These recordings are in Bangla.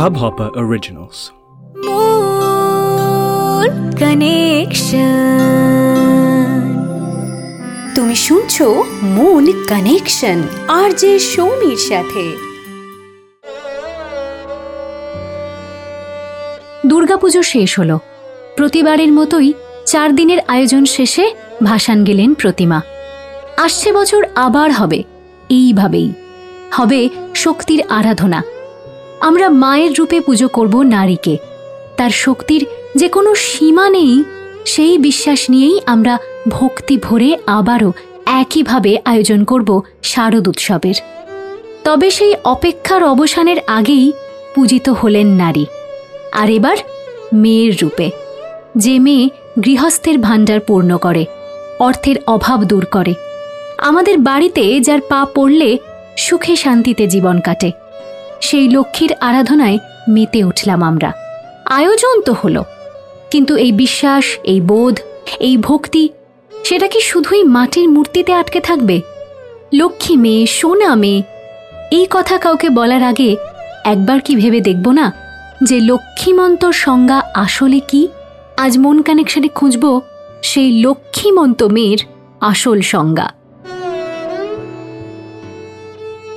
Hubhopper Originals. মূল কানেকশন তুমি শুনছো মূল কানেকশন আর যে সৌমির সাথে। দুর্গাপুজো শেষ হলো। প্রতিবারের মতোই চার দিনের আয়োজন শেষে ভাসান গেলেন প্রতিমা। আসছে বছর আবার হবে, এইভাবেই। হবে শক্তির আরাধনা। আমরা মায়ের রূপে পুজো করব নারীকে। তার শক্তির যে কোনো সীমা নেই, সেই বিশ্বাস নিয়েই আমরা ভক্তি ভরে আবারও একইভাবে আয়োজন করব শারদ উৎসবের। তবে সেই অপেক্ষার অবসানের আগেই পূজিত হলেন নারী। আর এবার মেয়ের রূপে। যে মেয়ে গৃহস্থের ভাণ্ডার পূর্ণ করে, অর্থের অভাব দূর করে। আমাদের বাড়িতে যার পা পড়লে সুখে শান্তিতে জীবন কাটে। সেই লক্ষ্মীর আরাধনায় মেতে উঠলাম আমরা। আয়োজন তো হলো, কিন্তু এই বিশ্বাস, এই বোধ, এই ভক্তি, সেটা কি শুধুই মাটির মূর্তিতে আটকে থাকবে? লক্ষ্মী মেয়ে, সোনা মেয়ে, এই কথা কাউকে বলার আগে একবার কি ভেবে দেখব না যে লক্ষ্মীমন্তর সংজ্ঞা আসলে কি? আজ মন কানেকশনে খুঁজব সেই লক্ষ্মীমন্ত মেয়ের আসল সংজ্ঞা।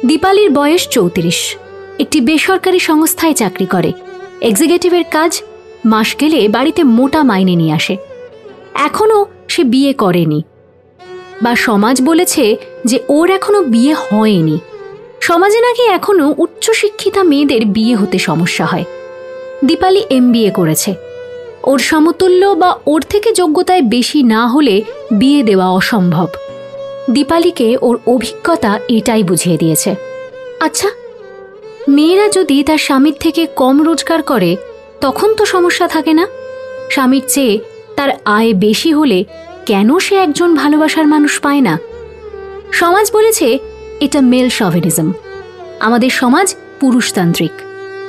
দীপালির বয়স চৌত্রিশ। একটি বেসরকারি সংস্থায় চাকরি করে। এক্সিকিউটিভের কাজ মাস গেলে বাড়িতে মোটা মাইনে নিয়ে আসে। এখনও সে বিয়ে করেনি। বা সমাজ বলেছে যে ওর এখনও বিয়ে হয়নি। সমাজে নাকি এখনও উচ্চশিক্ষিতা মেয়েদের বিয়ে হতে সমস্যা হয়। দীপালি এম করেছে। ওর সমতুল্য বা ওর থেকে যোগ্যতায় বেশি না হলে বিয়ে দেওয়া অসম্ভব। দীপালিকে ওর অভিজ্ঞতা এটাই বুঝিয়ে দিয়েছে। আচ্ছা মেয়েরা যদি তার স্বামীর থেকে কম রোজগার করে, তখন তো সমস্যা থাকে না। স্বামীর চেয়ে তার আয় বেশি হলে কেন সে একজন ভালোবাসার মানুষ পায় না? সমাজ বলেছে, এটা মেল শভেনিজম আমাদের সমাজ পুরুষতান্ত্রিক।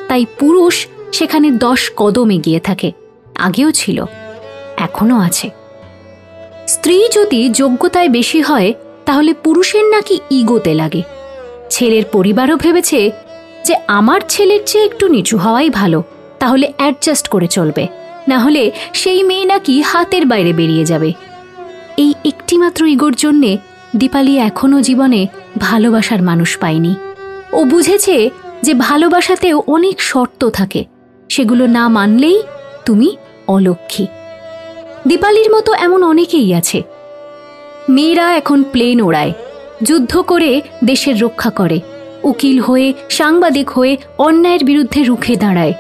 তাই পুরুষ সেখানে দশ কদম এগিয়ে থাকে, আগেও ছিল, এখনও আছে। স্ত্রী যদি যোগ্যতায় বেশি হয়, তাহলে পুরুষের নাকি ইগোতে লাগে। ছেলের পরিবারও ভেবেছে যে আমার ছেলের চেয়ে একটু নিচু হওয়াই ভালো, তাহলে অ্যাডজাস্ট করে চলবে। না হলে সেই মেয়ে নাকি হাতের বাইরে বেরিয়ে যাবে। এই একটিমাত্র ইগোর জন্যে দীপালি এখনও জীবনে ভালোবাসার মানুষ পায়নি। ও বুঝেছে যে ভালোবাসাতেও অনেক শর্ত থাকে, সেগুলো না মানলেই তুমি অলক্ষী দীপালির মতো এমন অনেকেই আছে। মেয়েরা এখন প্লেন ওড়ায়, যুদ্ধ করে দেশের রক্ষা করে। উকিল হয়ে, সাংবাদিক হয়ে অন্যায়ের বিরুদ্ধে রুখে দাঁড়ায়।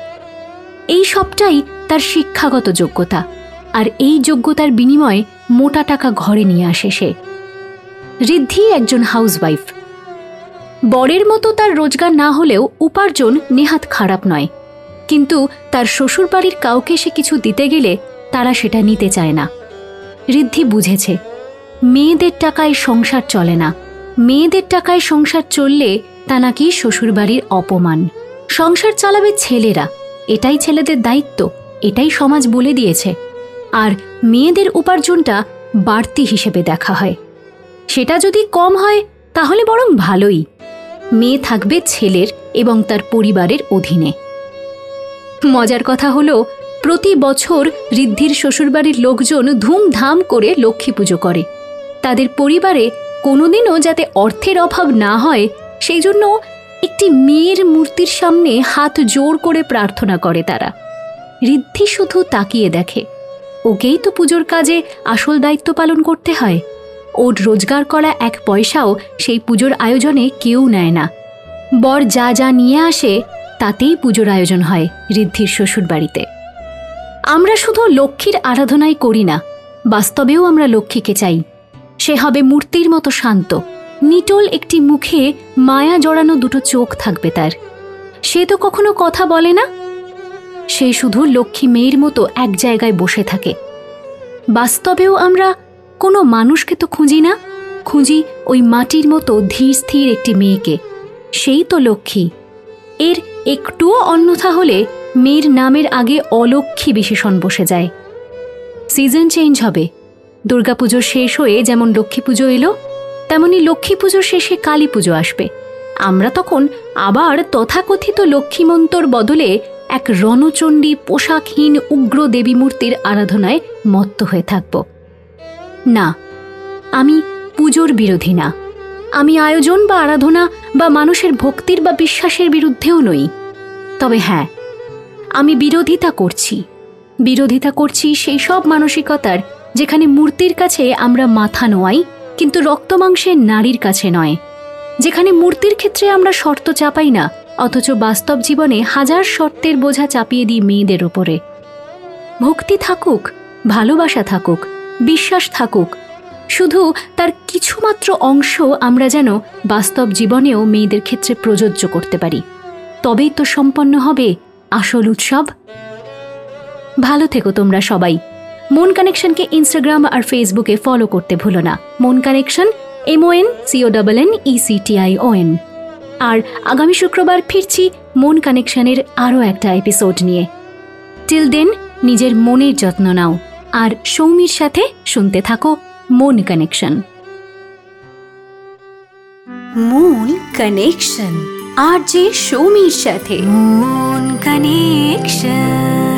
এই সবটাই তার শিক্ষাগত যোগ্যতা, আর এই যোগ্যতার বিনিময়ে মোটা টাকা ঘরে নিয়ে আসে সে। ঋদ্ধি একজন হাউসওয়াইফ। বরের মতো তার রোজগার না হলেও উপার্জন নেহাত খারাপ নয়। কিন্তু তার শ্বশুরবাড়ির কাউকে সে কিছু দিতে গেলে তারা সেটা নিতে চায় না। ঋদ্ধি বুঝেছে, মেয়েদের টাকায় সংসার চলে না। মেয়েদের টাকায় সংসার চললে তা নাকি শ্বশুরবাড়ির অপমান। সংসার চালাবে ছেলেরা, এটাই ছেলেদের দায়িত্ব, এটাই সমাজ বলে দিয়েছে। আর মেয়েদের উপার্জনটা বাড়তি হিসেবে দেখা হয়। সেটা যদি কম হয়, তাহলে বরং ভালোই। মেয়ে থাকবে ছেলের এবং তার পরিবারের অধীনে। মজার কথা হলো, প্রতি বছর ঋদ্ধির শ্বশুরবাড়ির লোকজন ধুমধাম করে লক্ষ্মী পুজো করে। তাদের পরিবারে কোনোদিনও যাতে অর্থের অভাব না হয় সেই জন্য একটি মেয়ের মূর্তির সামনে হাত জোর করে প্রার্থনা করে তারা। ঋদ্ধি শুধু তাকিয়ে দেখে, ওকেই তো পুজোর কাজে আসল দায়িত্ব পালন করতে হয়। ওর রোজগার করা এক পয়সাও সেই পুজোর আয়োজনে কেউ নেয় না। বর যা যা নিয়ে আসে, তাতেই পুজোর আয়োজন হয় ঋদ্ধির শ্বশুর বাড়িতে আমরা শুধু লক্ষ্মীর আরাধনাই করি না, বাস্তবেও আমরা লক্ষ্মীকে চাই। সে হবে মূর্তির মতো শান্ত। নিটোল একটি মুখে মায়া জড়ানো দুটো চোখ থাকবে তার। সে তো কখনো কথা বলে না। সে শুধু লক্ষ্মী মেয়ের মতো এক জায়গায় বসে থাকে। বাস্তবেও আমরা কোনো মানুষকে তো খুঁজি না। খুঁজি ওই মাটির মতো ধীর স্থির একটি মেয়েকে। সেই তো লক্ষ্মী। এর একটুও অন্যথা হলে মেয়ের নামের আগে অলক্ষ্মী বিশেষণ বসে যায়। সিজন চেঞ্জ হবে। দুর্গাপুজো শেষ হয়ে যেমন লক্ষ্মী পুজো এলো তেমনি লক্ষ্মী পুজোর শেষে কালী পুজো আসবে। আমরা তখন আবার তথাকথিত লক্ষ্মীমন্তর বদলে এক রণচণ্ডী পোশাকহীন উগ্র দেবী মূর্তির আরাধনায় মত্ত হয়ে থাকব। না, আমি পুজোর বিরোধী না। আমি আয়োজন বা আরাধনা বা মানুষের ভক্তির বা বিশ্বাসের বিরুদ্ধেও নই। তবে হ্যাঁ আমি বিরোধিতা করছি। বিরোধিতা করছি সেই সব মানসিকতার যেখানে মূর্তির কাছে আমরা মাথা নোয়াই কিন্তু রক্তমাংসের নারীর কাছে নয়। যেখানে মূর্তির ক্ষেত্রে আমরা শর্ত চাপাই না, অথচ বাস্তব জীবনে হাজার শর্তের বোঝা চাপিয়ে দিই মেয়েদের ওপরে ভক্তি থাকুক, ভালোবাসা থাকুক, বিশ্বাস থাকুক, শুধু তার কিছুমাত্র অংশ আমরা যেন বাস্তব জীবনেও মেয়েদের ক্ষেত্রে প্রযোজ্য করতে পারি। তবেই তো সম্পন্ন হবে আসল উৎসব। ভালো থেকো তোমরা সবাই। মন কানেকশনকে ইনস্টাগ্রাম আর ফেসবুকে ফলো করতে ভুলো না। Mon connection M O N C O double N E C T I O N আর আগামী শুক্রবার ফিরছি মন কানেকশনের আরও একটা এপিসোড নিয়ে। টিল দেন নিজের মনের যত্ন নাও। আর সৌমির সাথে শুনতে থাকো মন কানেকশন। মন কানেকশন। আর যে সৌমির সাথে। মন কানেকশন।